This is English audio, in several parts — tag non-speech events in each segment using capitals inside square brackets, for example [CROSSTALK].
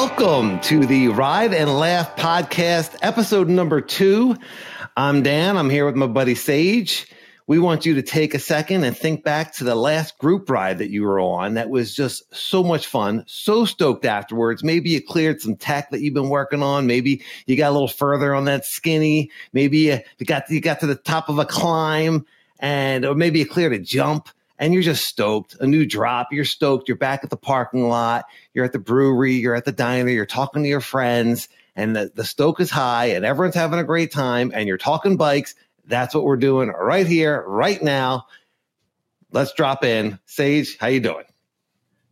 Welcome to the Ride and Laugh podcast, episode number two. I'm Dan. I'm here with my buddy Sage. We want you to take a second and think back to the last group ride that you were on. That was just so much fun, so stoked afterwards. Maybe you cleared some tech that you've been working on. Maybe you got a little further on that skinny. Maybe you, got you got to the top of a climb, and or maybe you cleared a jump and you're just stoked. A new drop, you're stoked. You're back at the parking lot, you're at the brewery, you're at the diner, you're talking to your friends, and the, the stoke is high, and everyone's having a great time, and you're talking bikes. That's what we're doing right here, right now. Let's drop in. Sage, how you doing?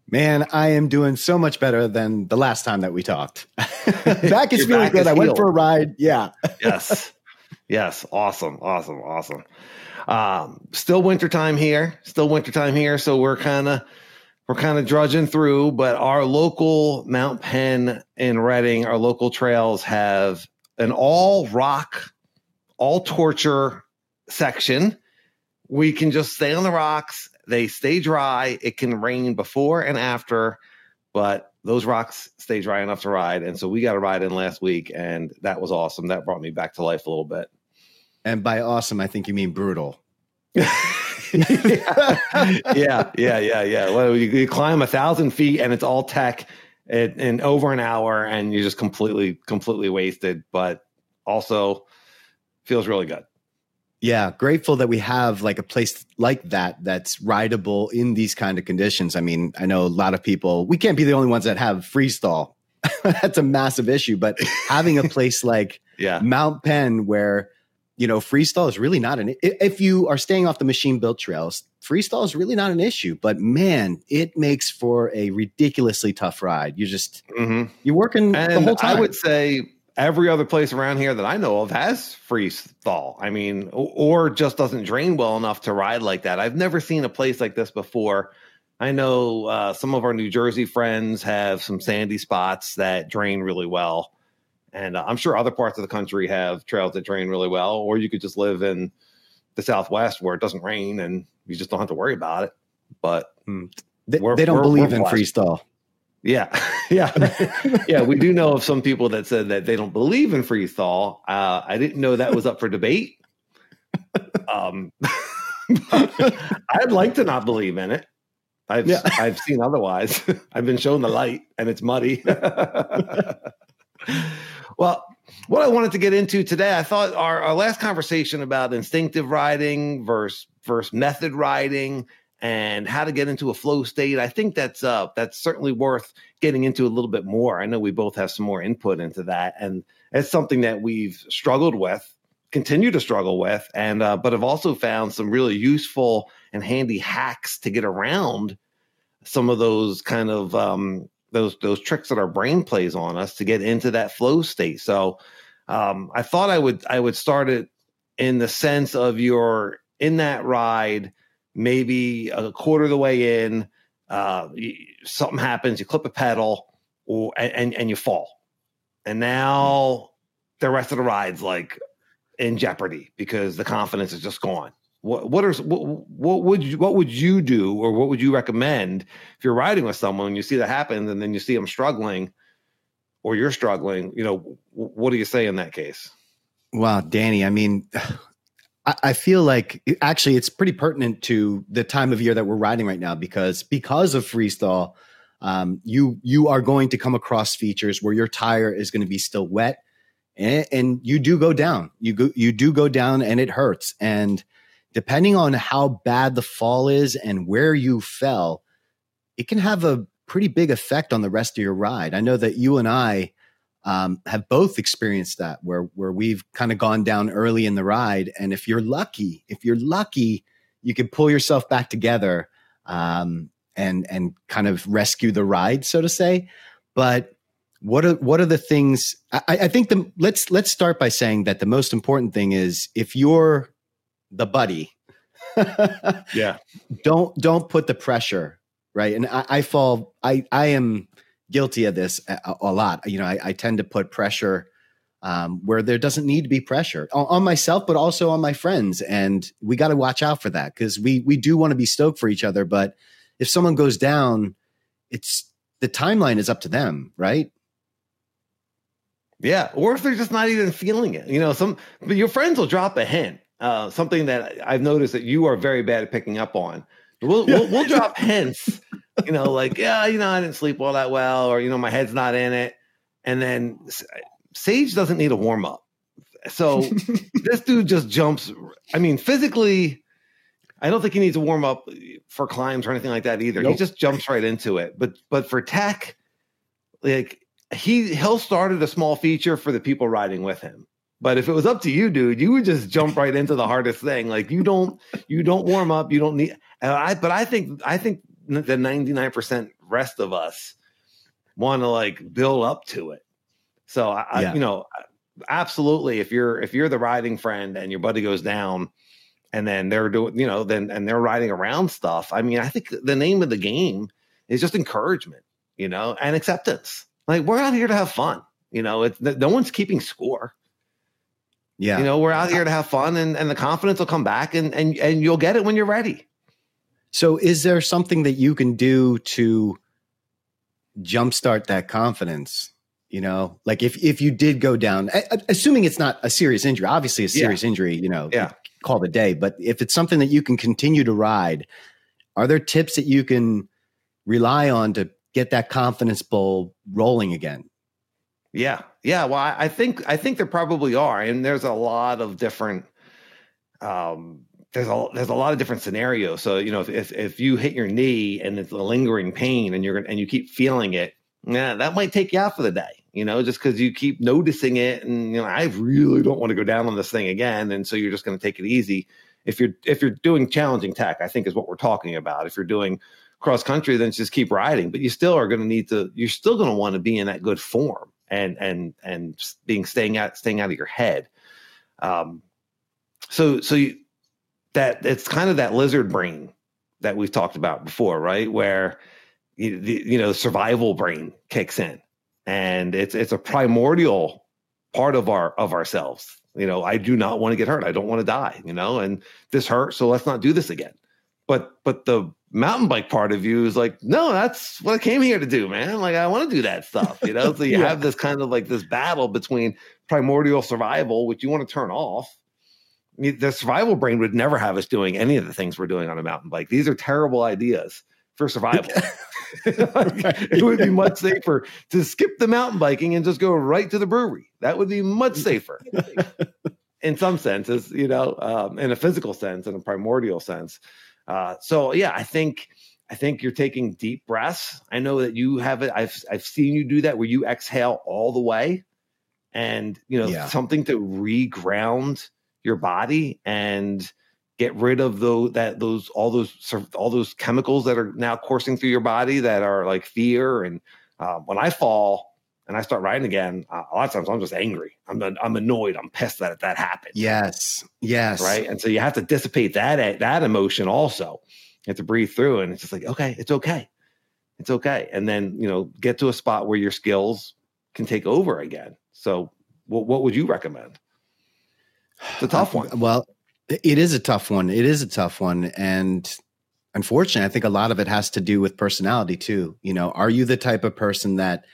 Man, I am doing so much better than the last time that we talked. [LAUGHS] back is feeling good. I went for a ride. Yeah. [LAUGHS] yes. Yes. Awesome. Awesome. Awesome. Um, still wintertime here, still wintertime here. So we're kind of, we're kind of drudging through, but our local Mount Penn in Reading, our local trails have an all rock, all torture section. We can just stay on the rocks. They stay dry. It can rain before and after, but those rocks stay dry enough to ride. And so we got a ride in last week, and that was awesome. That brought me back to life a little bit. And by awesome, I think you mean brutal. [LAUGHS] yeah. yeah, yeah, yeah, yeah. Well, you, you, climb a thousand feet and it's all tech in, in over an hour, and you're just completely, completely wasted. But also feels really good. Yeah, grateful that we have like a place like that that's rideable in these kind of conditions. I mean, I know a lot of people. We can't be the only ones that have freeze-thaw. [LAUGHS] that's a massive issue. But having a [LAUGHS] place like yeah. Mount Penn where you know, freeze-thaw is really not an if you are staying off the machine built trails, freeze-thaw is really not an issue. But man, it makes for a ridiculously tough ride. You just mm-hmm. you're working and the whole time. I would say every other place around here that I know of has freeze-thaw. I mean, or just doesn't drain well enough to ride like that. I've never seen a place like this before. I know uh, some of our New Jersey friends have some sandy spots that drain really well. And uh, I'm sure other parts of the country have trails that drain really well, or you could just live in the Southwest where it doesn't rain and you just don't have to worry about it. But mm. they, they, don't believe in freeze-thaw. Yeah, [LAUGHS] yeah, [LAUGHS] yeah. We do know of some people that said that they don't believe in freeze-thaw. Uh, I didn't know that was up for debate. [LAUGHS] Um, I'd like to not believe in it. I've yeah. I've seen otherwise. I've been shown the light, and it's muddy. Well, what I wanted to get into today, I thought our, our last conversation about instinctive riding versus versus method riding and how to get into a flow state. I think that's uh that's certainly worth getting into a little bit more. I know we both have some more input into that, and it's something that we've struggled with, continue to struggle with, and uh, but have also found some really useful and handy hacks to get around some of those kind of um, those those tricks that our brain plays on us to get into that flow state. So um, I thought I would I would start it in the sense of you're in that ride, maybe a quarter of the way in, uh, something happens, you clip a pedal, or and and you fall, and now the rest of the ride's like in jeopardy because the confidence is just gone. What what are what, what would you what would you do or what would you recommend if you're riding with someone and you see that happen and then you see them struggling or you're struggling? You know, what do you say in that case? Wow, Danny. I mean, [SIGHS] I, feel like actually it's pretty pertinent to the time of year that we're riding right now because because of freeze-thaw, um, you you are going to come across features where your tire is going to be still wet, and, and you do go down. You go you do go down, and it hurts. And depending on how bad the fall is and where you fell, it can have a pretty big effect on the rest of your ride. I know that you and I um, have both experienced that where where we've kind of gone down early in the ride, and if you're lucky, if you're lucky, you can pull yourself back together um, and and kind of rescue the ride, so to say. But what are what are the things? I, I think the let's let's start by saying that the most important thing is if you're the buddy. [LAUGHS] yeah. Don't don't put the pressure, right? And I, I fall I I am guilty of this a, a lot. You know, I, I, tend to put pressure um, where there doesn't need to be pressure on, on myself, but also on my friends. And we got to watch out for that because we we do want to be stoked for each other. But if someone goes down, it's the timeline is up to them, right? Yeah, or if they're just not even feeling it, you know, some but your friends will drop a hint. Uh, something that I've noticed that you are very bad at picking up on. We'll we'll, we'll drop [LAUGHS] hints, you know, like yeah, you know, I didn't sleep all that well, or you know, my head's not in it, and then Sage doesn't need a warm up. So [LAUGHS] this dude just jumps. I mean, physically, I don't think he needs to warm up for climbs or anything like that either. Nope. He just jumps right into it. But but for tech, like he he'll start at a small feature for the people riding with him. But if it was up to you, dude, you would just jump right into the hardest thing. Like you don't you don't warm up. You don't need. I but I think I think the ninety nine percent rest of us want to like build up to it. So I, yeah. I, you know, absolutely. If you're if you're the riding friend and your buddy goes down, and then they're doing, you know, then and they're riding around stuff. I mean, I think the name of the game is just encouragement, you know, and acceptance. Like we're out here to have fun. You know, it's no one's keeping score. Yeah. You know, we're out here to have fun and, and the confidence will come back and, and and you'll get it when you're ready. So is there something that you can do to jumpstart that confidence? You know, like if if you did go down, assuming it's not a serious injury, obviously a serious yeah. injury, you know, yeah. call the day. But if it's something that you can continue to ride, are there tips that you can rely on to get that confidence bowl rolling again? Yeah, yeah. Well, I, think I think there probably are, and there's a lot of different. Um, there's a there's a lot of different scenarios. So you know, if if, if you hit your knee and it's a lingering pain, and you're and you keep feeling it, yeah, that might take you out for the day. You know, just because you keep noticing it, and you know, I really don't want to go down on this thing again, and so you're just going to take it easy. If you're if you're doing challenging tech, I think is what we're talking about. If you're doing cross country, then just keep riding. But you still are going to need to. You're still going to want to be in that good form and and and being staying out staying out of your head. Um, so so you, that it's kind of that lizard brain that we've talked about before, right? Where you, the, you know the survival brain kicks in, and it's it's a primordial part of our of ourselves. You know, I do not want to get hurt. I don't want to die. You know, and this hurts, so let's not do this again. But but the mountain bike part of you is like, no, that's what I came here to do, man. Like, I want to do that stuff, you know? [LAUGHS] So you yeah. have this kind of like this battle between primordial survival, which you want to turn off. The survival brain would never have us doing any of the things we're doing on a mountain bike. These are terrible ideas for survival. [LAUGHS] [LAUGHS] like, it would be much safer to skip the mountain biking and just go right to the brewery. That would be much safer in some senses, you know, um, in a physical sense, in a primordial sense. Uh, so yeah, I think I think you're taking deep breaths. I know that you have it. I've I've seen you do that where you exhale all the way, and you know yeah. something to reground your body and get rid of those that those all those all those chemicals that are now coursing through your body that are like fear and uh, when I fall and I start writing again, uh, a lot of times I'm just angry. I'm I'm annoyed. I'm pissed that that happened. Yes, yes, right. And so you have to dissipate that that emotion also. You have to breathe through, and it's just like, okay, it's okay, it's okay, and then you know get to a spot where your skills can take over again. So, what what would you recommend? It's a tough one. Well, it is a tough one. It is a tough one, and unfortunately, I think a lot of it has to do with personality too. You know, are you the type of person that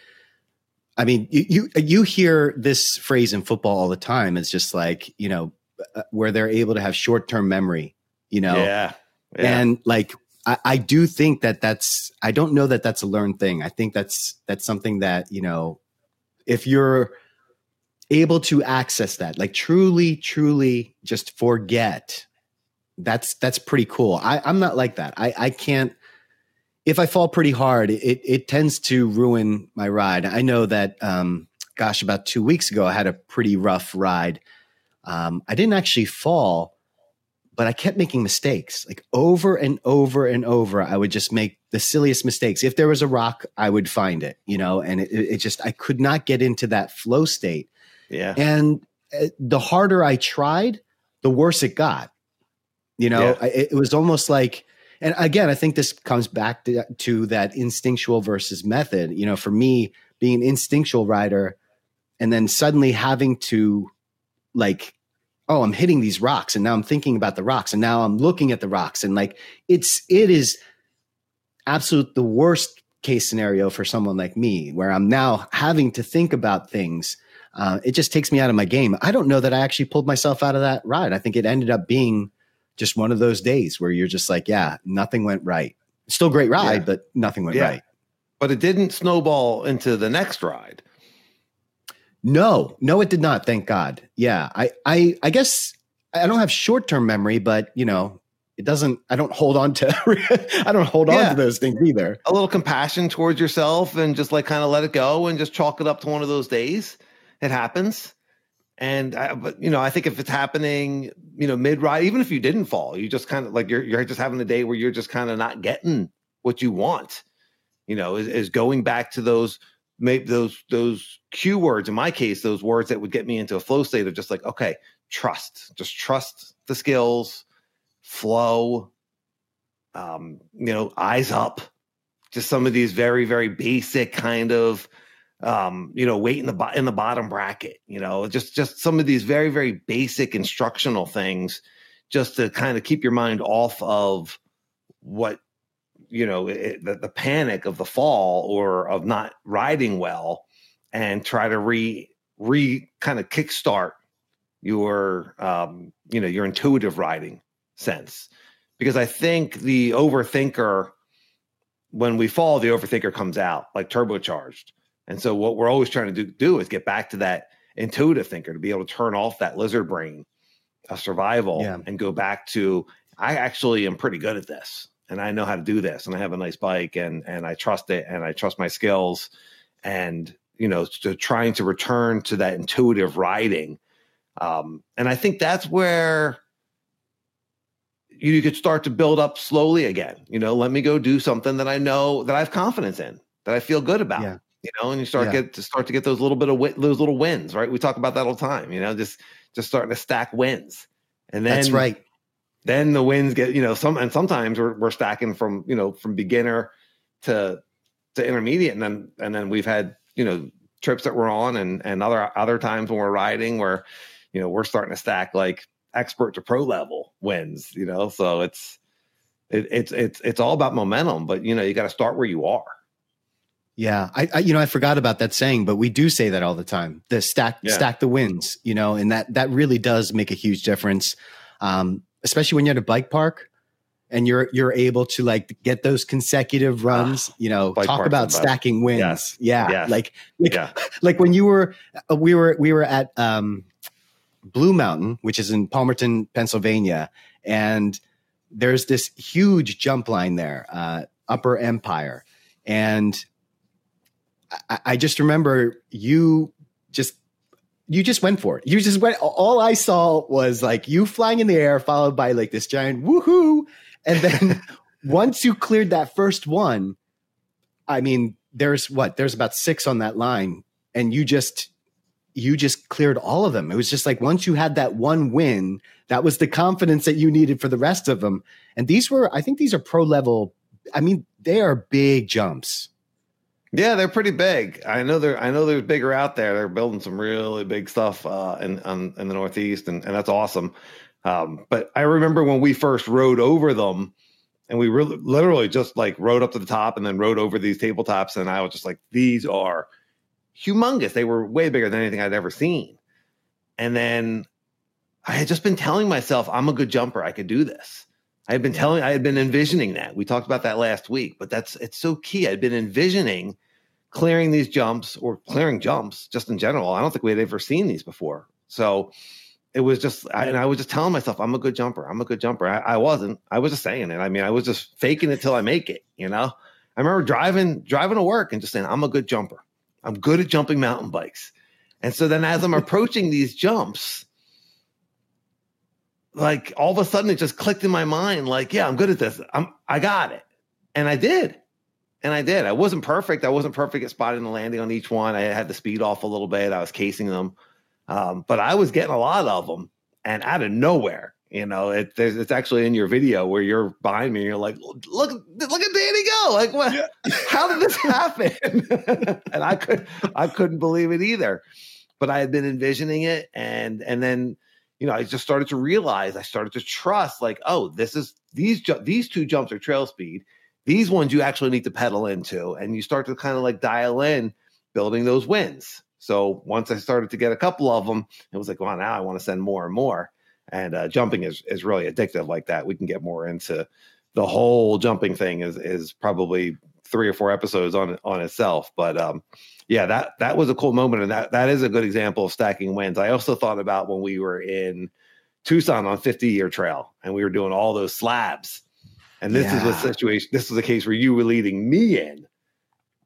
I mean, you, you, you hear this phrase in football all the time. It's just like you know uh, where they're able to have short term memory. You know, yeah, yeah. and like I, I, do think that that's I don't know that that's a learned thing. I think that's that's something that you know if you're able to access that, like truly, truly just forget. That's that's pretty cool. I, I'm not like that. I, I can't if I fall pretty hard, it it tends to ruin my ride. I know that. Um, gosh, about two weeks ago, I had a pretty rough ride. Um, I didn't actually fall, but I kept making mistakes. Like over and over and over, I would just make the silliest mistakes. If there was a rock, I would find it, you know, and it, it just, I could not get into that flow state. Yeah. And uh, the harder I tried, the worse it got. You know, yeah. I, it was almost like and again, I think this comes back to, to that instinctual versus method. You know, for me, being an instinctual rider and then suddenly having to like oh i'm hitting these rocks and now i'm thinking about the rocks and now i'm looking at the rocks and like it's it is absolute the worst case scenario for someone like me where i'm now having to think about things uh, it just takes me out of my game. I don't know that I actually pulled myself out of that ride. I think it ended up being just one of those days where you're just like, yeah, nothing went right. Still great ride, yeah. but nothing went yeah. right. But it didn't snowball into the next ride. No, no, it did not. Thank God. Yeah, I, I, I guess I don't have short term memory, but you know, it doesn't. I don't hold on to. [LAUGHS] I don't hold yeah. on to those things either. A little compassion towards yourself, and just like kind of let it go, and just chalk it up to one of those days. It happens. And I, but you know, I think if it's happening, you know, mid ride, even if you didn't fall, you just kind of like you're you're just having a day where you're just kind of not getting what you want. You know, is, is going back to those maybe those those cue words in my case those words that would get me into a flow state of just like okay trust just trust the skills flow um you know eyes up just some of these very very basic kind of um you know weight in the in the bottom bracket you know just just some of these very very basic instructional things just to kind of keep your mind off of what you know it, the, the panic of the fall or of not riding well and try to re re kind of kickstart your um you know your intuitive riding sense. Because i think the overthinker when we fall the overthinker comes out like turbocharged and so what we're always trying to do, do is get back to that intuitive thinker to be able to turn off that lizard brain of survival yeah. and go back to i actually am pretty good at this and I know how to do this and I have a nice bike and and I trust it and I trust my skills and you know to trying to return to that intuitive riding um, and I think that's where you could start to build up slowly again you know let me go do something that I know that I have confidence in that I feel good about yeah. You know and you start yeah. get to start to get those little bit of those little wins right? We talk about that all the time you know just just starting to stack wins. And then that's right. then the wins get you know some and sometimes we're, we're stacking from you know from beginner to to intermediate. And then and then we've had you know trips that we're on and and other other times when we're riding where you know we're starting to stack like expert to pro level wins you know? So it's it, it's it's it's all about momentum but you know you got to start where you are yeah I, I, you know i forgot about that saying but we do say that all the time the stack yeah. stack the wins you know and that that really does make a huge difference um especially when you're at a bike park and you're you're able to like get those consecutive runs you know bike talk about stacking wins yes. yeah yes. like like, yeah. [LAUGHS] like when you were uh, we were we were at um blue mountain which is in palmerton pennsylvania and there's this huge jump line there uh upper empire and I, I just remember you just you just went for it. You just went. All I saw was like you flying in the air, followed by like this giant woohoo, and then [LAUGHS] once you cleared that first one, I mean, there's what there's about six on that line, and you just you just cleared all of them. It was just like once you had that one win, that was the confidence that you needed for the rest of them. And these were, I think, these are pro level. I mean, they are big jumps. Yeah, they're pretty big. I know they're I know there's bigger out there. They're building some really big stuff uh, in in the Northeast, and, and that's awesome. Um, but I remember when we first rode over them, and we really literally just like rode up to the top and then rode over these tabletops, and I was just like, these are humongous. They were way bigger than anything I'd ever seen. And then I had just been telling myself, I'm a good jumper. I could do this. I had been telling, I had been envisioning that. We talked about that last week, but that's it's so key. I'd been envisioning clearing these jumps or clearing jumps just in general. I don't think we had ever seen these before. So it was just, I, and I was just telling myself, I'm a good jumper. I'm a good jumper. I, I, wasn't. I was just saying it. I mean, I was just faking it till I make it. You know, I remember driving driving to work and just saying, I'm a good jumper. I'm good at jumping mountain bikes. And so then as I'm approaching these jumps, like all of a sudden it just clicked in my mind like yeah i'm good at this. I'm i got it. And i did. And i did. I wasn't perfect. I wasn't perfect at spotting the landing on each one. I had the speed off a little bit. I was casing them. Um, but i was getting a lot of them and out of nowhere you know it, it's actually in your video where you're behind me and you're like look look at danny go. Like what? Yeah. [LAUGHS] how did this happen? [LAUGHS] And i could i couldn't believe it either. But i had been envisioning it and and then you know, I just started to realize, I started to trust, like, oh, this is these these two jumps are trail speed. These ones you actually need to pedal into, and you start to kind of like dial in building those wins. So once I started to get a couple of them, it was like, well, now I want to send more and more. And uh, jumping is is really addictive like that. We can get more into the whole jumping thing is is probably three or four episodes on on itself. But um, yeah, that that was a cool moment, and that that is a good example of stacking wins. I also thought about when we were in Tucson on 50 year trail, and we were doing all those slabs. And this yeah. is a situation. This was a case where you were leading me in,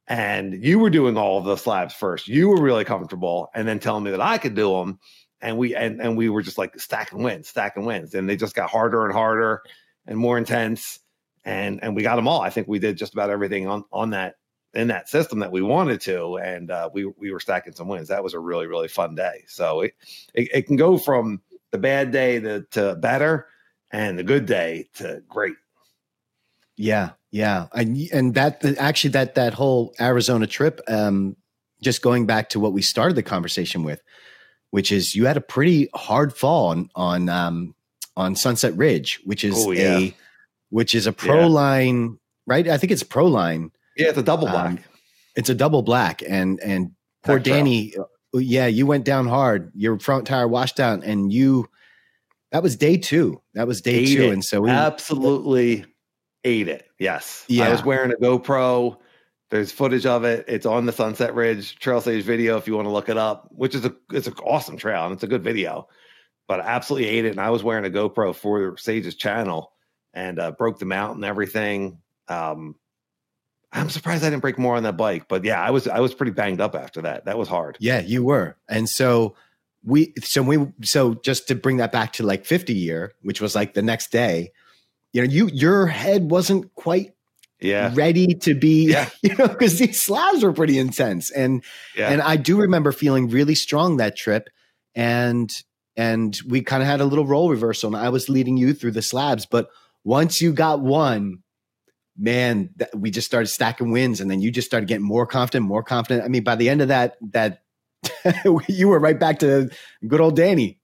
and you were doing all of the slabs first. You were really comfortable, and then telling me that I could do them. And we and and we were just like stacking wins, stacking wins, and they just got harder and harder and more intense and and we got them all. I think we did just about everything on on that in that system that we wanted to, and uh, we we were stacking some wins. That was a really really fun day. So it it, it can go from the bad day to, to better, and the good day to great. Yeah, yeah, and and that actually that that whole Arizona trip, um, just going back to what we started the conversation with, which is you had a pretty hard fall on on um, on Sunset Ridge, which is oh, yeah. a which is a pro yeah. line, right? I think it's pro line. Yeah, it's a double black. Um, it's a double black, and and poor Danny, uh, yeah, you went down hard. Your front tire washed out, and you. That was day two. That was day ate two, it. and so we absolutely ate it. Yes, yeah. I was wearing a GoPro. There's footage of it. It's on the Sunset Ridge Trail Sage video if you want to look it up. Which is a it's an awesome trail and it's a good video. But I absolutely ate it, and I was wearing a GoPro for Sage's channel and uh, broke them out and everything. Um, I'm surprised I didn't break more on that bike, but yeah, I was I was pretty banged up after that. That was hard. Yeah, you were, and so we so we so just to bring that back to like 50 year, which was like the next day. You know, you your head wasn't quite yeah ready to be yeah. [LAUGHS] you know because these slabs were pretty intense and yeah. and i do remember feeling really strong that trip and and we kind of had a little role reversal and i was leading you through the slabs but once you got one, man, th- we just started stacking wins, and then you just started getting more confident, more confident. I mean, by the end of that, that [LAUGHS] you were right back to good old Danny.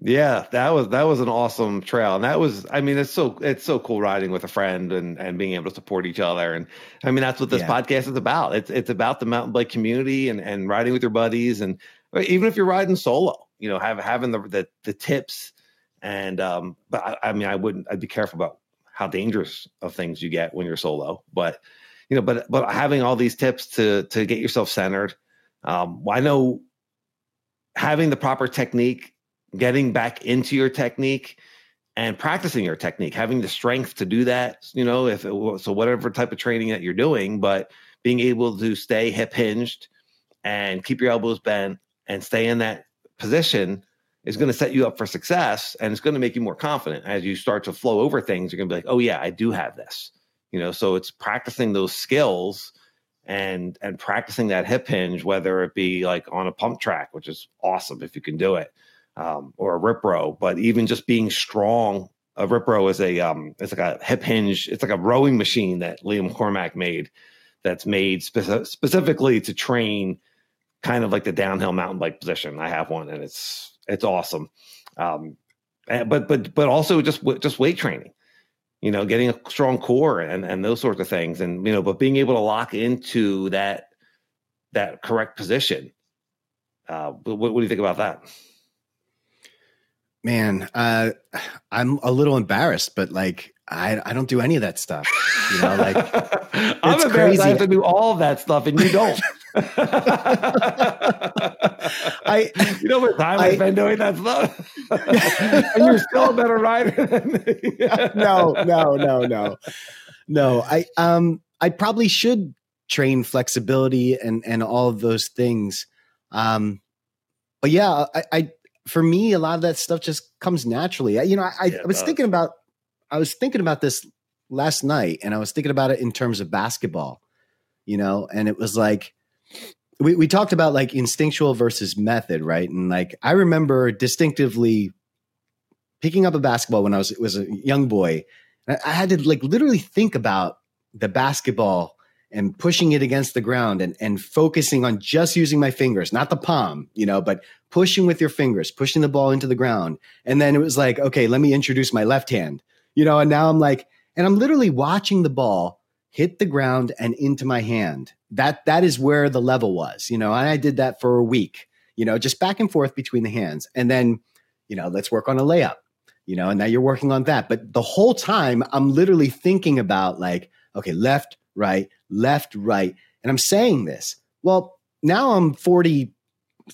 Yeah, that was that was an awesome trail, and that was I mean it's so it's so cool riding with a friend and and being able to support each other, and I mean that's what this yeah. podcast is about. It's it's about the mountain bike community and and riding with your buddies, and even if you're riding solo, you know, have having the the, the tips and um, but I, I mean, I wouldn't. I'd be careful about how dangerous of things you get when you're solo. But you know, but but having all these tips to to get yourself centered. Um, I know having the proper technique, getting back into your technique, and practicing your technique, having the strength to do that. You know, if it, so, whatever type of training that you're doing, but being able to stay hip hinged and keep your elbows bent and stay in that position is going to set you up for success and it's going to make you more confident. As you start to flow over things you're going to be like oh yeah i do have this. You know so it's practicing those skills and and practicing that hip hinge whether it be like on a pump track which is awesome if you can do it um, or a RipRow but even just being strong a RipRow is a um it's like a hip hinge it's like a rowing machine that Lee McCormack made that's made spe- specifically to train kind of like the downhill mountain bike position. I have one and it's it's awesome. Um, but but but also just just weight training, you know, getting a strong core and and those sorts of things, and you know, but being able to lock into that that correct position. Uh, what, what do you think about that? Man, uh, I'm a little embarrassed, but like I I don't do any of that stuff. You know, like [LAUGHS] I'm embarrassed. Crazy. I have to do all that stuff, and you don't. [LAUGHS] I you know what time I, have been doing that stuff, [LAUGHS] and you're still a better rider than me. [LAUGHS] no, no, no, no, no. I um I probably should train flexibility and and all of those things. Um, but yeah, I, I for me a lot of that stuff just comes naturally. I, you know, I, yeah, I was thinking about I was thinking about this last night, and I was thinking about it in terms of basketball. You know, and it was like we, we talked about like instinctual versus method, right? And like I remember distinctively picking up a basketball when I was was a young boy. I had to like literally think about the basketball and pushing it against the ground and and focusing on just using my fingers, not the palm, you know, but pushing with your fingers, pushing the ball into the ground. And then it was like, okay, let me introduce my left hand, you know, and now I'm like, and I'm literally watching the ball hit the ground and into my hand that that is where the level was, you know. And I did that for a week, you know, just back and forth between the hands, and then, you know, let's work on a layup, you know, and now you're working on that. But the whole time, I'm literally thinking about like, okay, left, right, left, right, and I'm saying this. Well, now I'm 40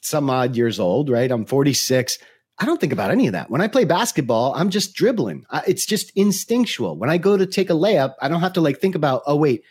some odd years old, right? I'm 46. I don't think about any of that. When I play basketball, I'm just dribbling. It's just instinctual. When I go to take a layup, I don't have to like think about, oh, wait,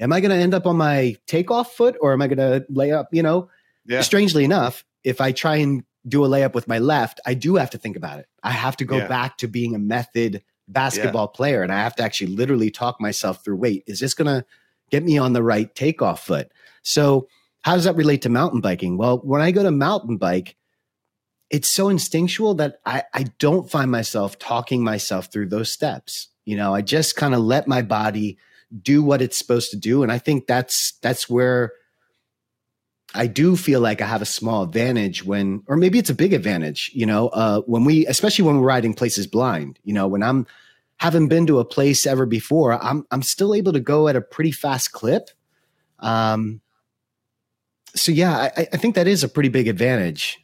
am I going to end up on my takeoff foot or am I going to lay up? You know, yeah. strangely enough, if I try and do a layup with my left, I do have to think about it. I have to go yeah. back to being a method basketball yeah. player and I have to actually literally talk myself through wait, is this going to get me on the right takeoff foot? So, how does that relate to mountain biking? Well, when I go to mountain bike, it's so instinctual that I, I don't find myself talking myself through those steps. You know, I just kind of let my body do what it's supposed to do. And I think that's that's where I do feel like I have a small advantage when, or maybe it's a big advantage, you know, uh, when we, especially when we're riding places blind, you know, when I'm haven't been to a place ever before, I'm I'm still able to go at a pretty fast clip. Um, so yeah, I, I think that is a pretty big advantage.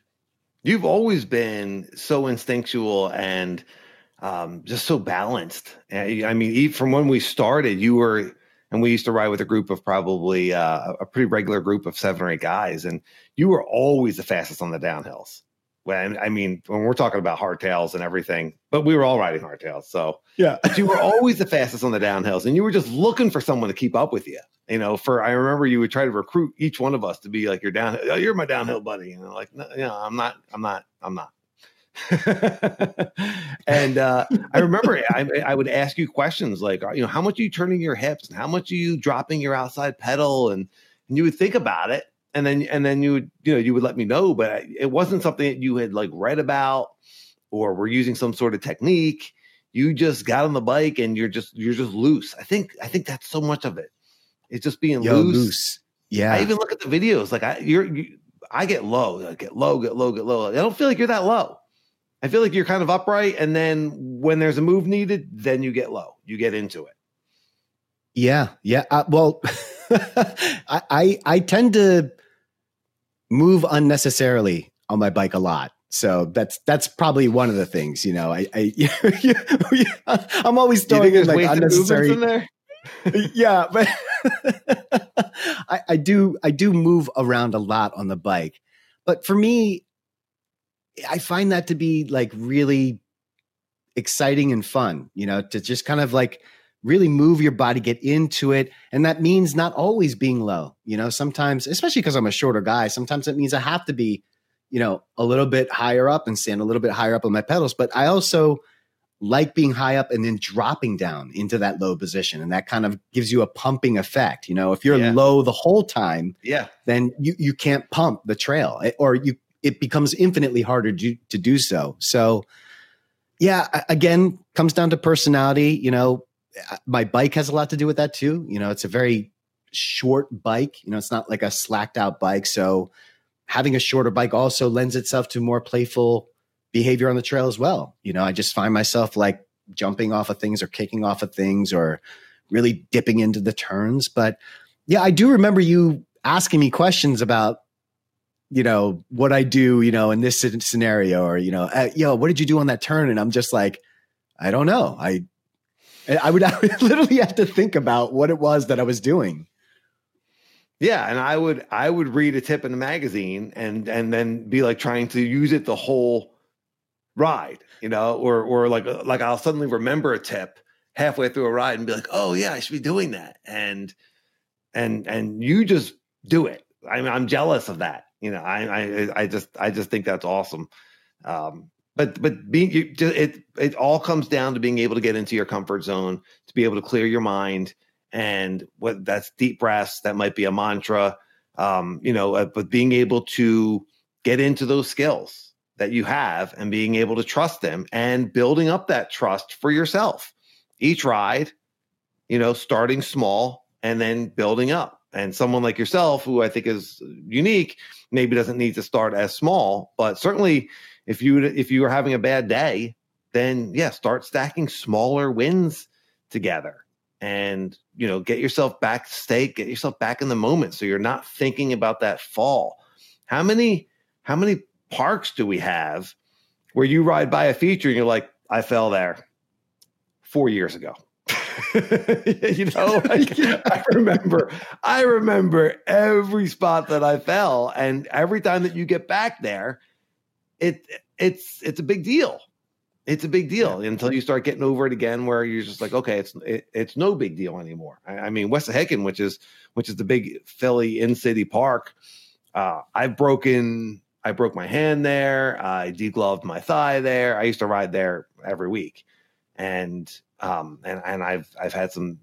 You've always been so instinctual and um, just so balanced. I mean, from when we started, you were, and we used to ride with a group of probably uh, a pretty regular group of seven or eight guys, and you were always the fastest on the downhills. When I mean, when we're talking about hardtails and everything, but we were all riding hardtails, so yeah. but you were always the fastest on the downhills, and you were just looking for someone to keep up with you you know, for I remember you would try to recruit each one of us to be like your down, oh, you're my downhill buddy, and like, no, you know, I'm not, I'm not, I'm not. [LAUGHS] and uh, I remember I, I, would ask you questions like, you know, how much are you turning your hips, and how much are you dropping your outside pedal, and and you would think about it, and then and then you would, you know, you would let me know, but it wasn't something that you had like read about or were using some sort of technique. You just got on the bike and you're just you're just loose. I think I think that's so much of it it's just being Yo, loose. loose. Yeah. I even look at the videos. Like I, you're, you, I get low, I get low, get low, get low. I don't feel like you're that low. I feel like you're kind of upright, and then when there's a move needed, then you get low. You get into it. Yeah, yeah. Uh, well, [LAUGHS] I, I I tend to move unnecessarily on my bike a lot. So that's that's probably one of the things, you know. I, I [LAUGHS] I'm always throwing in like unnecessary. In there? [LAUGHS] yeah, but I, I do I do move around a lot on the bike. But for me, I find that to be like really exciting and fun, you know, to just kind of like really move your body, get into it. And that means not always being low, you know, sometimes, especially because I'm a shorter guy, sometimes it means I have to be, you know, a little bit higher up and stand a little bit higher up on my pedals. But I also like being high up and then dropping down into that low position and that kind of gives you a pumping effect you know if you're yeah. low the whole time yeah then you you can't pump the trail eh, or you it becomes infinitely harder to, to do so so yeah again comes down to personality you know uh, my bike has a lot to do with that too you know it's a very short bike you know it's not like a slacked out bike so having a shorter bike also lends itself to more playful behavior on the trail as well. You know, I just find myself like jumping off of things or kicking off of things or really dipping into the turns. But yeah, I do remember you asking me questions about, you know, what I do, you know, in this scenario or, you know, uh, yo, what did you do on that turn? And I'm just like, I don't know. I, I would, [LAUGHS] I would literally have to think about what it was that I was doing. Yeah, and I would I would read a tip in the magazine and and then be like trying to use it the whole ride, you know, or or like uh, like I'll suddenly remember a tip halfway through a ride and be like, oh yeah, I should be doing that, and and and you just do it. I mean, I'm jealous of that. You know, I I I just I just think that's awesome. Um, but but being you, it it all comes down to being able to get into your comfort zone, to be able to clear your mind, and what that's deep breaths. That might be a mantra. Um, you know, uh, but being able to get into those skills that you have and being able to trust them and building up that trust for yourself. Each ride, you know, starting small and then building up. And someone like yourself, who I think is unique, maybe doesn't need to start as small, but certainly if you if you are having a bad day, then yeah, start stacking smaller wins together. And you know, get yourself back stake, get yourself back in the moment so you're not thinking about that fall. How many how many parks do we have where you ride by a feature and you're like, I fell there four years ago. [LAUGHS] you know, like, I remember, I remember every spot that I fell, and every time that you get back there, it it's it's a big deal. It's a big deal yeah. until you start getting over it again, where you're just like, okay, it's it, it's no big deal anymore. I, I mean, Wissahickon, which is which is the big Philly in city park, uh, I've broken I broke my hand there. I degloved my thigh there. I used to ride there every week, and um, and and I've I've had some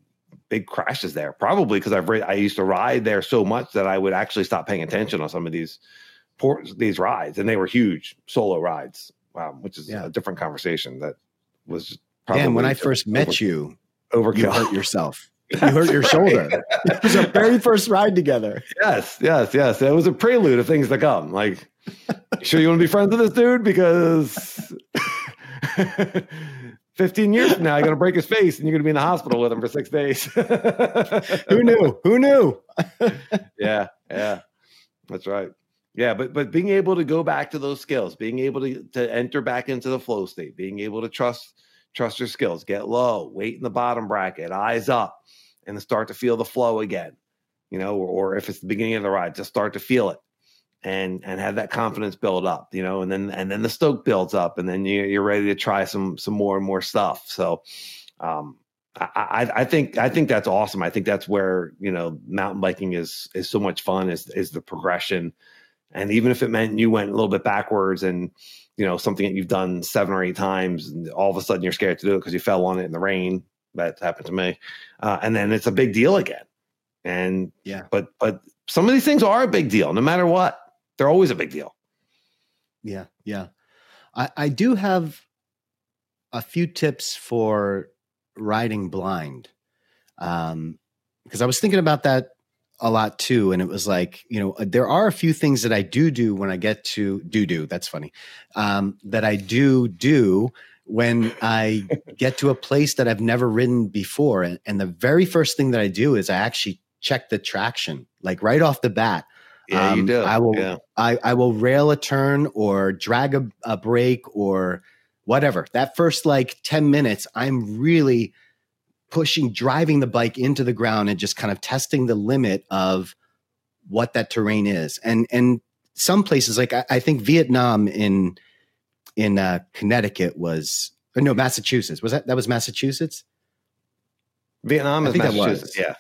big crashes there. Probably because I've I used to ride there so much that I would actually stop paying attention on some of these port, these rides, and they were huge solo rides, um, which is yeah. a different conversation. That was probably. And when I first met over, you, overkill. you hurt [LAUGHS] yourself. You hurt your shoulder. it was our [LAUGHS] very first ride together. Yes, yes, yes. It was a prelude of things to come. Like, sure you want to be friends with this dude because [LAUGHS] 15 years from now, you're going to break his face and you're going to be in the hospital with him for six days. [LAUGHS] Who knew? Who knew? [LAUGHS] yeah, yeah, that's right. Yeah, but but being able to go back to those skills, being able to to enter back into the flow state, being able to trust trust your skills, get low, weight in the bottom bracket, eyes up, and start to feel the flow again. You know, or, or if it's the beginning of the ride, just start to feel it and and have that confidence build up, you know, and then and then the stoke builds up, and then you, you're ready to try some some more and more stuff. So, um, I, I think I think that's awesome. I think that's where you know mountain biking is is so much fun is is the progression, and even if it meant you went a little bit backwards and you know something that you've done seven or eight times, and all of a sudden you're scared to do it because you fell on it in the rain. That happened to me, uh, and then it's a big deal again. And yeah, but but some of these things are a big deal, no matter what they're always a big deal. Yeah, yeah. I, I do have a few tips for riding blind. Um, because I was thinking about that a lot too. And it was like, you know, there are a few things that I do do when I get to do do. That's funny. Um, that I do do when I [LAUGHS] get to a place that I've never ridden before. And, and, the very first thing that I do is I actually check the traction, like right off the bat. Yeah, um, you do. I will. Yeah. I, I will rail a turn or drag a, a brake or whatever. That first like ten minutes, I'm really pushing, driving the bike into the ground and just kind of testing the limit of what that terrain is. And and some places like I, I think Vietnam in in uh, Connecticut was no Massachusetts was that that was Massachusetts. Vietnam is Massachusetts. Yeah.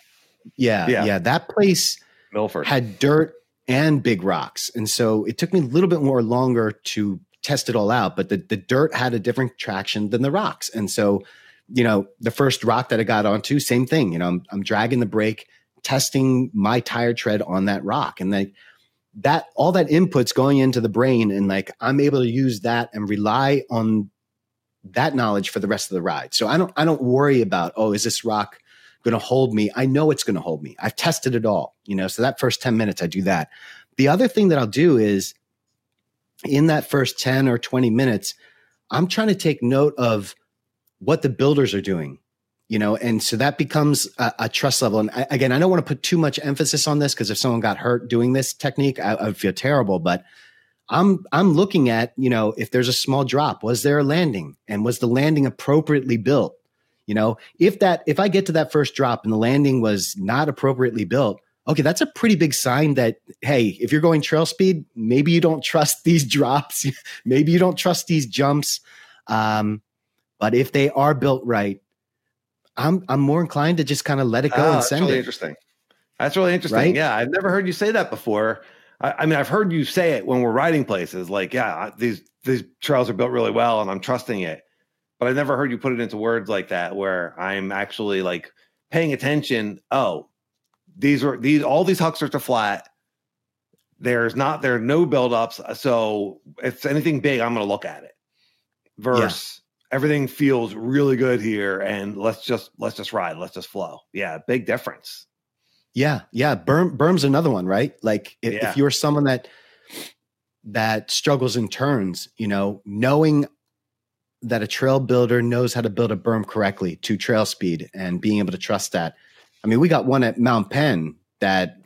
yeah. Yeah. Yeah. That place Milford had dirt and big rocks. And so it took me a little bit more longer to test it all out, but the, the dirt had a different traction than the rocks. And so, you know, the first rock that I got onto, same thing. You know, I'm, I'm dragging the brake, testing my tire tread on that rock. And like that, all that input's going into the brain. And like I'm able to use that and rely on that knowledge for the rest of the ride. So I don't, I don't worry about, oh, is this rock going to hold me. I know it's going to hold me. I've tested it all, you know. So that first 10 minutes, I do that. The other thing that I'll do is in that first 10 or 20 minutes, I'm trying to take note of what the builders are doing, you know, and so that becomes a, a trust level. And I, again, I don't want to put too much emphasis on this because if someone got hurt doing this technique, I, I would feel terrible. But I'm I'm looking at you know if there's a small drop, was there a landing, and was the landing appropriately built? You know, if that if I get to that first drop and the landing was not appropriately built, okay, that's a pretty big sign that hey, if you're going trail speed, maybe you don't [LAUGHS] trust these drops, [LAUGHS] maybe you don't trust these jumps. Um, but if they are built right, I'm I'm more inclined to just kind of let it go oh, and send it. That's really it. Interesting. That's really interesting. Right? Yeah, I've never heard you say that before. I, I, mean, I've heard you say it when we're riding places, like, yeah, these these trails are built really well, and I'm trusting it but I've never heard you put it into words like that where I'm actually like paying attention. Oh, these are these all these hucksters are flat. There's not there are no buildups. So if anything big, I'm gonna look at it. Versus yeah. everything feels really good here and let's just let's just ride, let's just flow. Yeah, big difference. Yeah, yeah. Berm berm's another one, right? Like if, yeah. if you're someone that that struggles in turns, you know, knowing that a trail builder knows how to build a berm correctly to trail speed and being able to trust that I mean, we got one at Mount Penn that,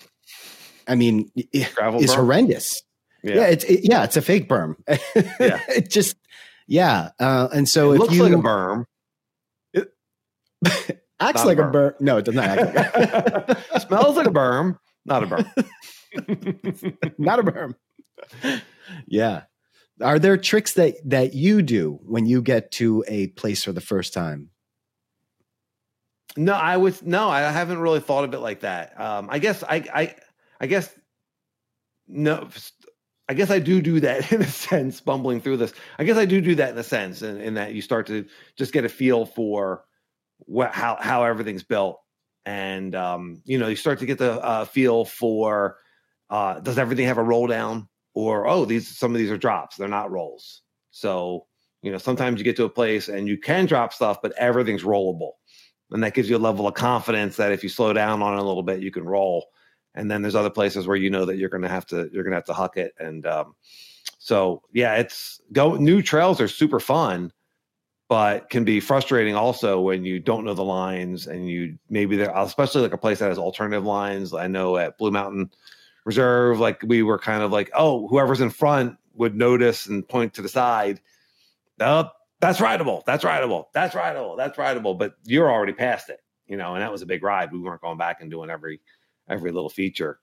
I mean, Gravel is berm? horrendous. Yeah, it's it, yeah, it's a fake berm. [LAUGHS] Yeah. it just yeah, uh, and so it if looks you like a berm. [LAUGHS] acts not a like a berm. berm, no, it does not act like [LAUGHS] Smells like a berm, not a berm. not a berm. Yeah, are there tricks that that you do when you get to a place for the first time? No, I was no, I haven't really thought of it like that. Um, I guess I, I, I guess no, I guess I do do that [LAUGHS] in a sense. Bumbling through this, I guess I do do that in a sense, in, in that you start to just get a feel for what how how everything's built, and um, you know, you start to get the uh, feel for uh, does everything have a roll down, or oh, these some of these are drops, they're not rolls. So you know, sometimes you get to a place and you can drop stuff, but everything's rollable and that gives you a level of confidence that if you slow down on it a little bit, you can roll. And then there's other places where you know that you're going to have to you're going to have to huck it. And um, so yeah, it's go new trails are super fun, but can be frustrating also when you don't know the lines and you maybe there especially like a place that has alternative lines. I know at Blue Mountain Reserve, like we were kind of like, oh, whoever's in front would notice and point to the side. Oh, that's rideable. That's rideable. That's rideable. That's rideable. But you're already past it, you know, and that was a big ride. We weren't going back and doing every every little feature.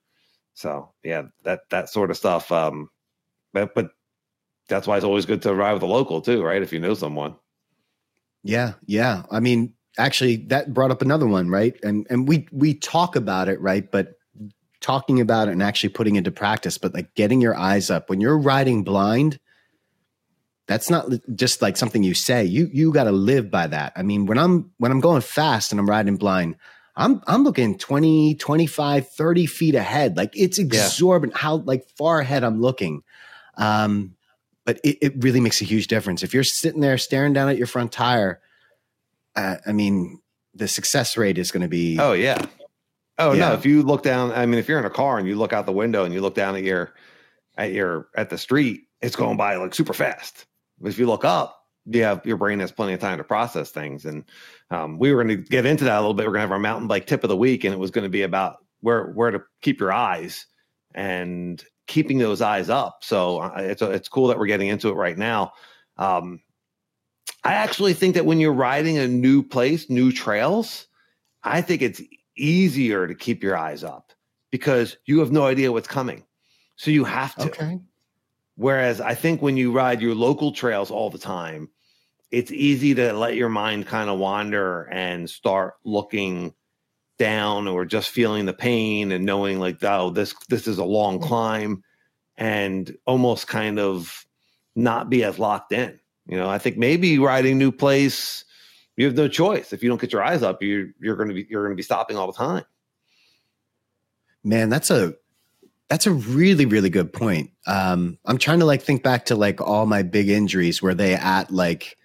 So yeah, that that sort of stuff. Um, but but that's why it's always good to ride with a local too, right? If you know someone. Yeah, yeah. I mean, actually, that brought up another one, right? And and we we talk about it, right? But talking about it and actually putting into practice, but like getting your eyes up when you're riding blind, that's not just like something you say. You you got to live by that. I mean, when I'm when I'm going fast and I'm riding blind, I'm I'm looking 20, 25, 30 feet ahead. Like it's exorbitant how like far ahead I'm looking. Um but it, it really makes a huge difference. If you're sitting there staring down at your front tire, uh, I mean, the success rate is going to be. Oh yeah. Oh Yeah. no! If you look down, I mean, if you're in a car and you look out the window and you look down at your at your at the street, it's going by like super fast. But if you look up, you have your brain has plenty of time to process things. And um, we were going to get into that a little bit. We're going to have our mountain bike tip of the week, and it was going to be about where where to keep your eyes and keeping those eyes up. So uh, it's it's cool that we're getting into it right now. Um, I actually think that when you're riding a new place, new trails, I think it's easier to keep your eyes up because you have no idea what's coming. So you have to. okay. Whereas I think when you ride your local trails all the time, it's easy to let your mind kind of wander and start looking down or just feeling the pain and knowing like, oh, this this is a long climb and almost kind of not be as locked in. You know, I think maybe riding new place, you have no choice. If you don't get your eyes up, you you're gonna be you're gonna be stopping all the time. Man, that's a that's a really really good point. Um, I'm trying to like think back to like all my big injuries. Were they at like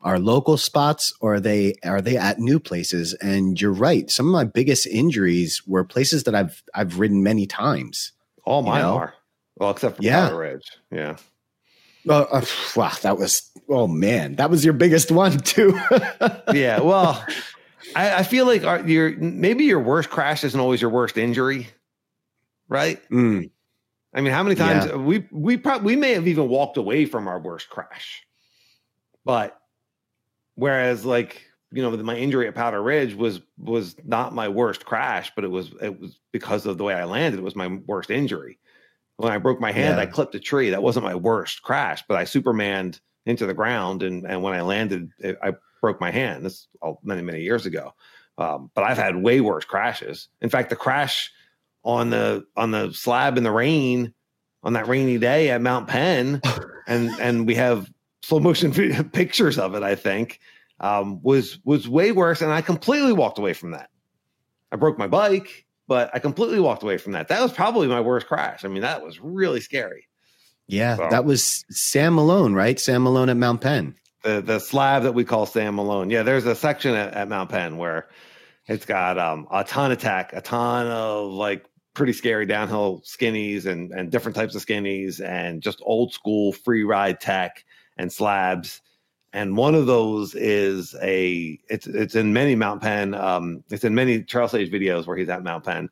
our local spots or are they are they at new places? And you're right. Some of my biggest injuries were places that I've I've ridden many times. All You know? are. Well, except for Yeah. Powder Ridge. Yeah. Uh, wow, that was oh man, that was your biggest one too. [LAUGHS] yeah. Well, I, I feel like our, your maybe your worst crash isn't always your worst injury, right? Mm, I mean, how many times we we probably we may have even walked away from our worst crash, but whereas like you know my injury at Powder Ridge was was not my worst crash, but it was it was because of the way I landed. It was my worst injury. When I broke my hand, Yeah. I clipped a tree. That wasn't my worst crash, but I supermaned into the ground, and and when I landed, it, I broke my hand. This all many many years ago. Um, but I've had way worse crashes. In fact, the crash on the on the slab in the rain on that rainy day at Mount Penn, [LAUGHS] and and we have slow motion [LAUGHS] pictures of it. I think um, was was way worse, and I completely walked away from that. I broke my bike, but I completely walked away from that. That was probably my worst crash. I mean, that was really scary. yeah, So- that was Sam Malone, right? Sam Malone at Mount Penn. the the slab that we call Sam Malone. Yeah, there's a section at, at Mount Penn where it's got um, a ton of tech, a ton of like pretty scary downhill skinnies and and different types of skinnies and just old school free ride tech and slabs. And one of those is a it's it's in many Mount Penn. Um, it's in many Trail Sage videos where he's at Mount Penn.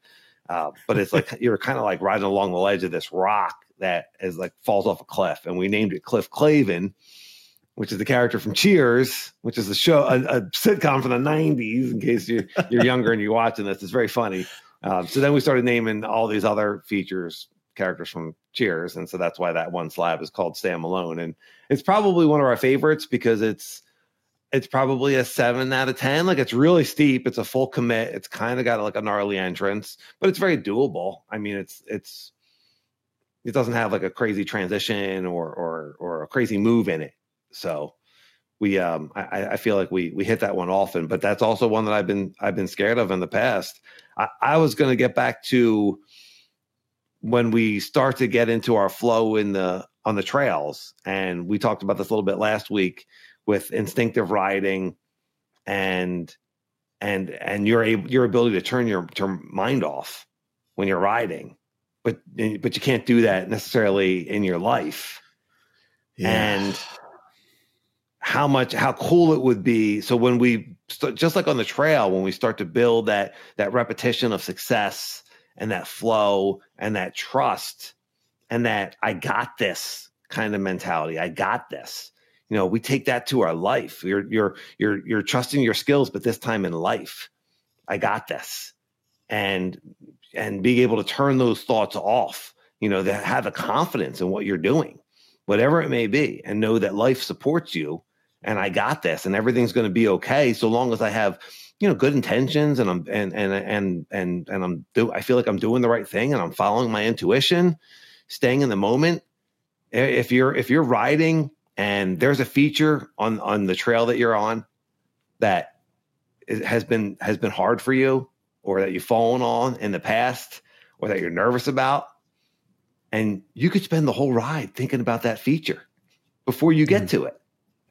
Uh, but it's like [LAUGHS] you're kind of like riding along the ledge of this rock that is like falls off a cliff, and we named it Cliff Clavin, which is the character from Cheers, which is a show a, a sitcom from the '90s. In case you're you're younger and you're watching this, it's very funny. Um, so then we started naming all these other features characters from Cheers, and so that's why that one slab is called Sam Malone, and it's probably one of our favorites because it's it's probably a seven out of ten. Like it's really steep. It's a full commit. It's kind of got like a gnarly entrance, but it's very doable. I mean, it's it's it doesn't have like a crazy transition or or or a crazy move in it. So we um I, I feel like we we hit that one often, but that's also one that I've been I've been scared of in the past. I, I was gonna get back to when we start to get into our flow in the on the trails and we talked about this a little bit last week with instinctive riding and and and your your ability to turn your, your mind off when you're riding but but you can't do that necessarily in your life yeah. and how much how cool it would be so when we just like on the trail when we start to build that that repetition of success and that flow and that trust and that I got this kind of mentality. I got this. You know, we take that to our life. You're you're you're you're trusting your skills, but this time in life, I got this. And and being able to turn those thoughts off, you know, that have a confidence in what you're doing, whatever it may be, and know that life supports you and I got this and everything's going to be okay so long as I have you know good intentions and I'm and and and and and I'm do I feel like I'm doing the right thing and I'm following my intuition, staying in the moment. If you're if you're riding and there's a feature on on the trail that you're on that has been has been hard for you or that you've fallen on in the past or that you're nervous about and you could spend the whole ride thinking about that feature before you get mm. to it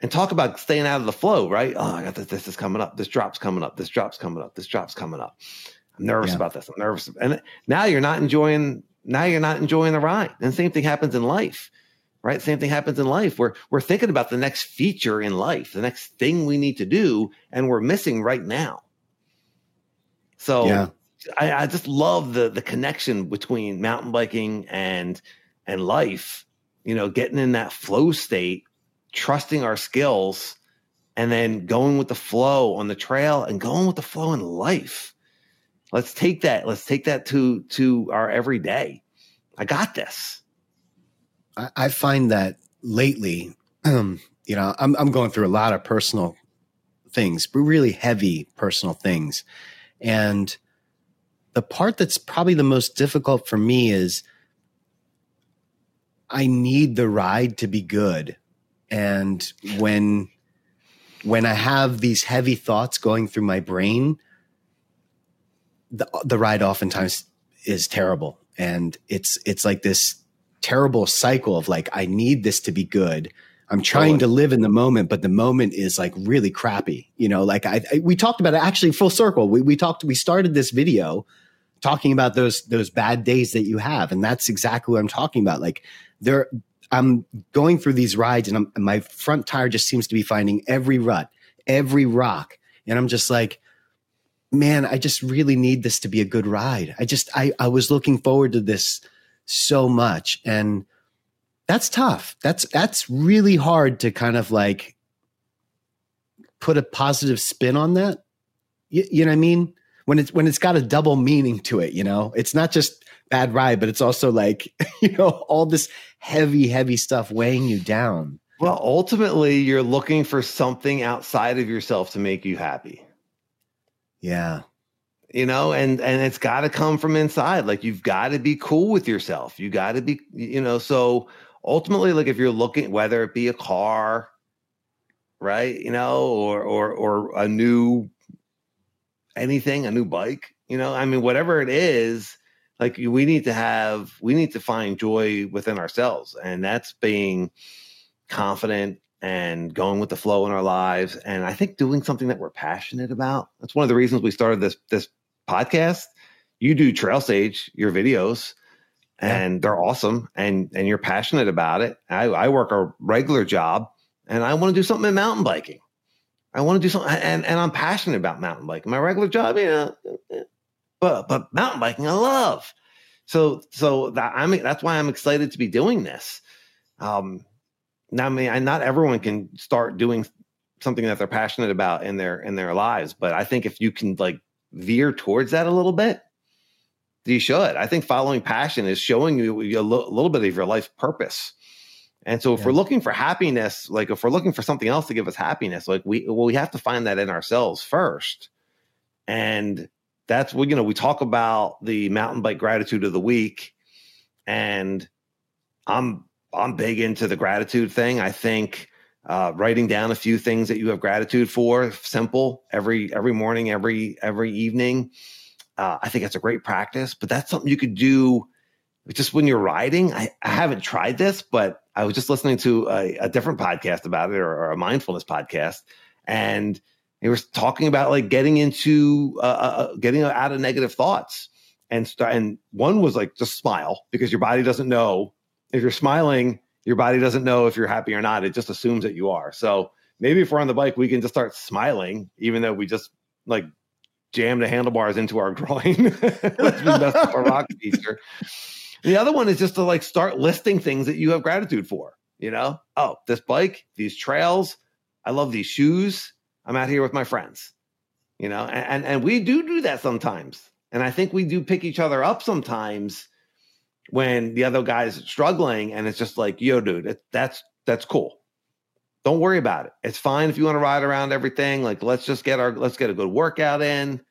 and talk about staying out of the flow, right? Oh, I got this. This is coming up. This drop's coming up. This drop's coming up. This drop's coming up. I'm nervous yeah. about this. I'm nervous. And now you're not enjoying. Now you're not enjoying the ride. And the same thing happens in life, right? Same thing happens in life. We're we're thinking about the next feature in life, the next thing we need to do, and we're missing right now. So yeah. I, I just love the the connection between mountain biking and and life. You know, getting in that flow state trusting our skills and then going with the flow on the trail and going with the flow in life. Let's take that. Let's take that to to our everyday. I got this. I, I find that lately, um, [CLEARS THROAT] you know, I'm I'm going through a lot of personal things, but really heavy personal things. And the part that's probably the most difficult for me is I need the ride to be good and when when I have these heavy thoughts going through my brain, the the ride oftentimes is terrible, and it's it's like this terrible cycle of like I need this to be good. I'm trying to live in the moment, but the moment is like really crappy. You know, like I, I, we talked about it actually full circle. We we talked we started this video talking about those those bad days that you have, and that's exactly what I'm talking about. Like there I'm going through these rides and, and my front tire just seems to be finding every rut, every rock. And I'm just like, man, I just really need this to be a good ride. I just, I, I was looking forward to this so much. And that's tough. That's, that's really hard to kind of like put a positive spin on that. You, you know what I mean? When it's, when it's got a double meaning to it, you know, it's not just bad ride, but it's also like, [LAUGHS] you know, all this heavy, heavy stuff weighing you down. Well, ultimately, you're looking for something outside of yourself to make you happy. Yeah. You know, and and it's got to come from inside. Like you've got to be cool with yourself. You got to be, you know, so ultimately like if you're looking whether it be a car, right? You know, or or or a new anything, a new bike, you know, I mean whatever it is, like we need to have we need to find joy within ourselves and that's being confident and going with the flow in our lives and i think doing something that we're passionate about that's one of the reasons we started this this podcast you do trail sage your videos and yeah. they're awesome and and you're passionate about it I, I work a regular job and I want to do something in mountain biking. I want to do something, and, and I'm passionate about mountain biking. My regular job, you know, but but mountain biking, I love. So so that I mean that's why I'm excited to be doing this. Um, now I mean, I, not everyone can start doing something that they're passionate about in their in their lives, but I think if you can like veer towards that a little bit, you should. I think following passion is showing you a little bit of your life purpose. And so if yeah. we're looking for happiness, like if we're looking for something else to give us happiness, like we well, we have to find that in ourselves first. And that's what you know, we talk about the mountain bike gratitude of the week. And I'm I'm big into the gratitude thing. I think uh, writing down a few things that you have gratitude for, simple every every morning, every every evening. Uh, I think it's a great practice, but that's something you could do just when you're riding. I, I haven't tried this, but I was just listening to a, a different podcast about it or, or, a mindfulness podcast, and they were talking about like getting into uh, uh, uh, getting out of negative thoughts and start. And one was like just smile because your body doesn't know if you're smiling. Your body doesn't know if you're happy or not. It just assumes that you are. So maybe if we're on the bike, we can just start smiling, even though we just like jam the handlebars into our [LAUGHS] groin. Let's be up a rock feature. The other one is just to like start listing things that you have gratitude for. You know, oh, this bike, these trails, I love these shoes. I'm out here with my friends. You know, and, and, and we do do that sometimes. And I think we do pick each other up sometimes when the other guy's struggling and it's just like, yo, dude, that's that's cool. Don't worry about it. It's fine if you want to ride around everything. Like let's just get our let's get a good workout in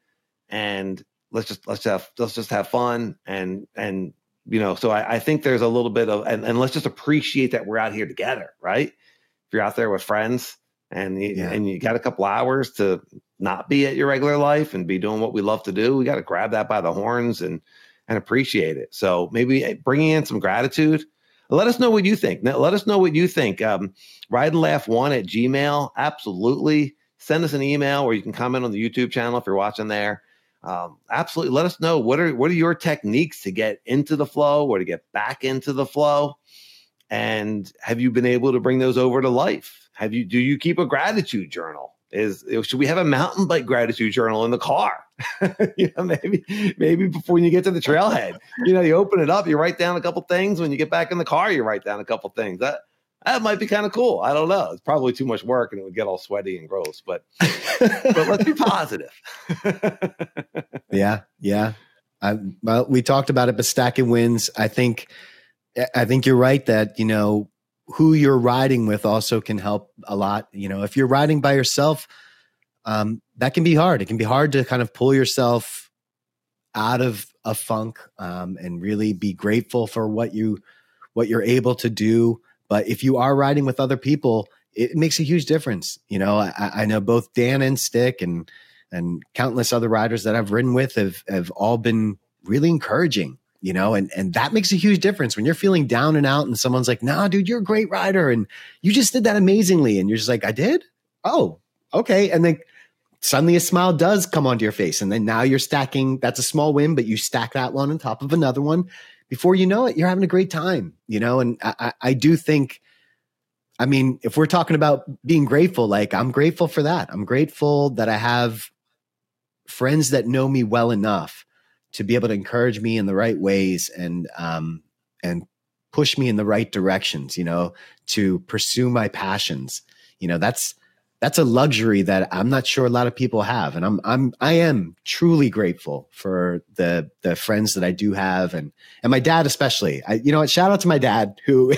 and let's just let's have let's just have fun and and you know, so I, I think there's a little bit of, and, and, let's just appreciate that we're out here together, right? If you're out there with friends and you, yeah. and you got a couple hours to not be at your regular life and be doing what we love to do, we got to grab that by the horns and and appreciate it. So maybe bringing in some gratitude. Let us know what you think. Now, let us know what you think. Um, Ride and Laugh One at Gmail. Absolutely. Send us an email or you can comment on the YouTube channel if you're watching there um, absolutely let us know what are what are your techniques to get into the flow or to get back into the flow and have you been able to bring those over to life have you do you keep a gratitude journal is should we have a mountain bike gratitude journal in the car [LAUGHS] you know maybe maybe before you get to the trailhead you know you open it up you write down a couple things when you get back in the car you write down a couple things that that might be kind of cool. I don't know. It's probably too much work and it would get all sweaty and gross, but [LAUGHS] but let's be positive. [LAUGHS] yeah, yeah. I, well, we talked about it, but stacking wins. I think, I think you're right that you know who you're riding with also can help a lot. You know, if you're riding by yourself, um, that can be hard. It can be hard to kind of pull yourself out of a funk um, and really be grateful for what you what you're able to do but if you are riding with other people, it makes a huge difference. You know, I, I know both Dan and Stick and and countless other riders that I've ridden with have have all been really encouraging. You know, and and that makes a huge difference when you're feeling down and out, and someone's like, "Nah, dude, you're a great rider, and you just did that amazingly," and you're just like, "I did? Oh, okay." And then suddenly a smile does come onto your face, and then now you're stacking. That's a small win, but you stack that one on top of another one, before you know it, you're having a great time, you know? And I, I do think, I mean, if we're talking about being grateful, like I'm grateful for that. I'm grateful that I have friends that know me well enough to be able to encourage me in the right ways and, um, and push me in the right directions, you know, to pursue my passions. You know, that's, that's a luxury that I'm not sure a lot of people have. And I'm I'm I am truly grateful for the the friends that I do have and and my dad especially. I you know what, shout out to my dad [LAUGHS] who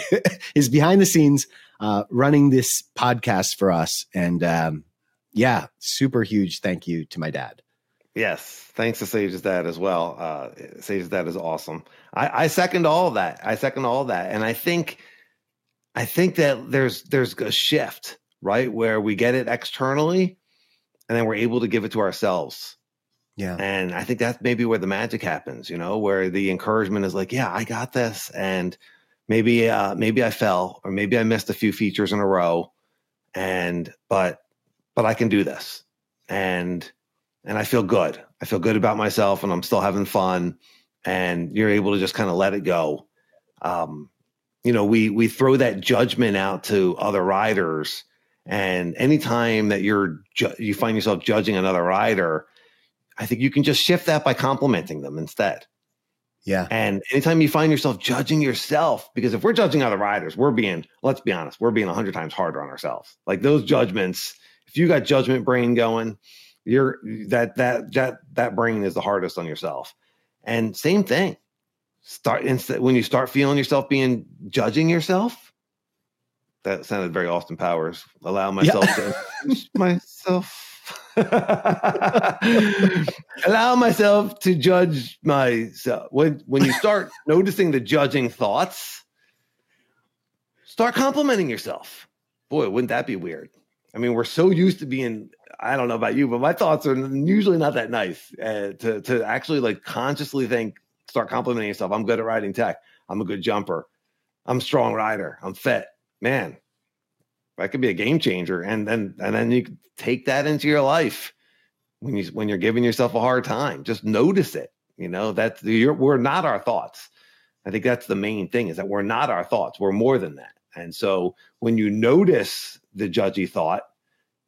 is behind the scenes uh, running this podcast for us. And um, yeah, super huge thank you to my dad. Yes, thanks to Sage's dad as well. Uh, Sage's dad is awesome. I, I second all of that. I second all that, and I think, I think that there's there's a shift right? Where we get it externally and then we're able to give it to ourselves. Yeah. And I think that's maybe where the magic happens, you know, where the encouragement is like, yeah, I got this. And maybe, uh, maybe I fell or maybe I missed a few features in a row. And, but, but I can do this. And, and I feel good. I feel good about myself and I'm still having fun. And you're able to just kind of let it go. Um, you know, we we throw that judgment out to other riders, and anytime that you're ju- you find yourself judging another rider, I think you can just shift that by complimenting them instead. Yeah. And anytime you find yourself judging yourself, because if we're judging other riders, we're being, let's be honest, we're being a hundred times harder on ourselves. Like those judgments, if you got judgment brain going, you're that that that that brain is the hardest on yourself. And same thing. Start instead when you start feeling yourself being judging yourself. That sounded very Austin Powers. Allow myself yeah. to [LAUGHS] myself [LAUGHS] allow myself to judge myself when when you start [LAUGHS] noticing the judging thoughts start complimenting yourself boy wouldn't that be weird i mean we're so used to being i don't know about you but my thoughts are usually not that nice uh, to to actually like consciously think start complimenting yourself. I'm good at riding tech. I'm a good jumper. I'm a strong rider. I'm fit. Man that could be a game changer. And then and then you take that into your life when you when you're giving yourself a hard time. Just notice it you know? That we're not our thoughts. I think that's the main thing is that we're not our thoughts. We're more than that. And so when you notice the judgy thought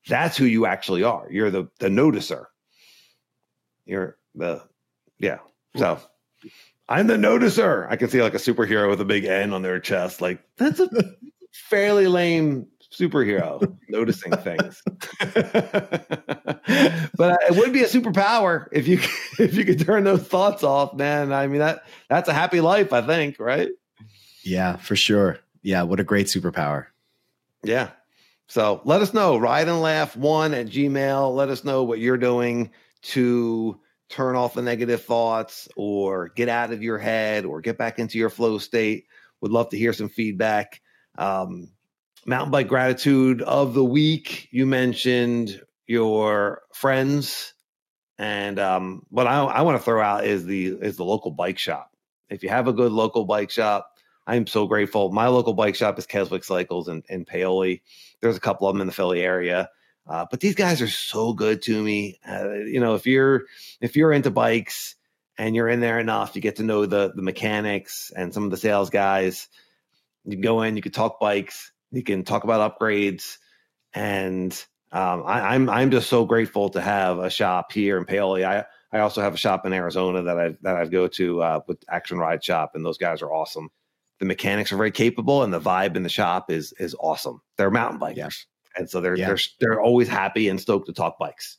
that's who you actually are you're the the noticer you're the yeah so hmm. i'm the noticer i can see like a superhero with a big n on their chest like that's a fairly lame superhero [LAUGHS] noticing things. [LAUGHS] but it would be a superpower if you [LAUGHS] if you could turn those thoughts off, man. I mean that that's a happy life, I think, right? Yeah, for sure. Yeah, what a great superpower. Yeah. So let us know. Ride and laugh one at Gmail. Let us know what you're doing to turn off the negative thoughts or get out of your head or get back into your flow state. Would love to hear some feedback. Um, mountain bike gratitude of the week. You mentioned your friends, and um, what I, I want to throw out is the is the local bike shop. If you have a good local bike shop, I'm so grateful. My local bike shop is Keswick Cycles in, in Paoli. There's a couple of them in the Philly area. Uh, but these guys are so good to me. Uh, you know, if you're if you're into bikes and you're in there enough, you get to know the the mechanics and some of the sales guys. You can go in, you can talk bikes, you can talk about upgrades, and um, I, am I'm, I'm just so grateful to have a shop here in Paoli. I I also have a shop in Arizona that I that I go to uh, with Action Ride Shop, and those guys are awesome. The mechanics are very capable, and the vibe in the shop is is awesome. They're mountain bikers, yeah. and so they're yeah. they're they're always happy and stoked to talk bikes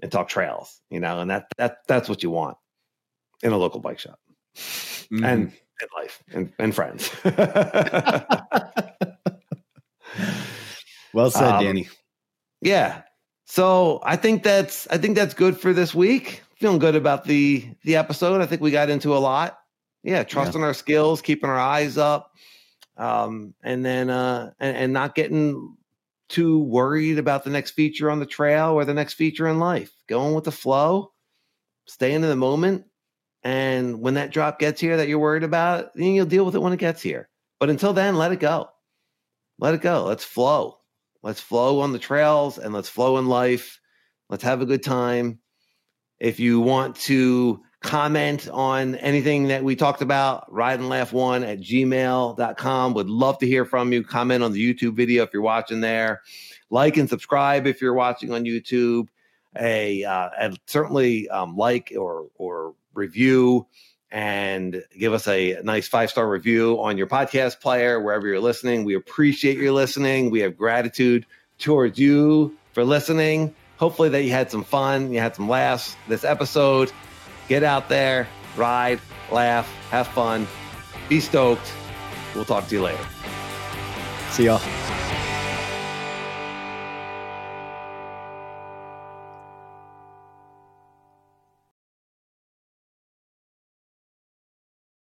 and talk trails, you know, and that that that's what you want in a local bike shop mm-hmm. and in life and, and friends. [LAUGHS] Well said, um, Danny. Yeah. So I think that's I think that's good for this week. Feeling good about the the episode. I think we got into a lot. Yeah, trusting yeah. our skills, keeping our eyes up, um, and then uh, and, and not getting too worried about the next feature on the trail or the next feature in life. Going with the flow, staying in the moment, and when that drop gets here that you're worried about, then you'll deal with it when it gets here. But until then, let it go. Let it go. Let's flow. Let's flow on the trails and let's flow in life. Let's have a good time. If you want to comment on anything that we talked about, ride and laugh one at gmail.com. Would love to hear from you. Comment on the YouTube video if you're watching there. Like and subscribe if you're watching on YouTube. A uh, and certainly um, like or or review and give us a nice five star review on your podcast player, wherever you're listening. We appreciate your listening. We have gratitude towards you for listening. Hopefully, that you had some fun, you had some laughs this episode. Get out there, ride, laugh, have fun, be stoked. We'll talk to you later. See y'all.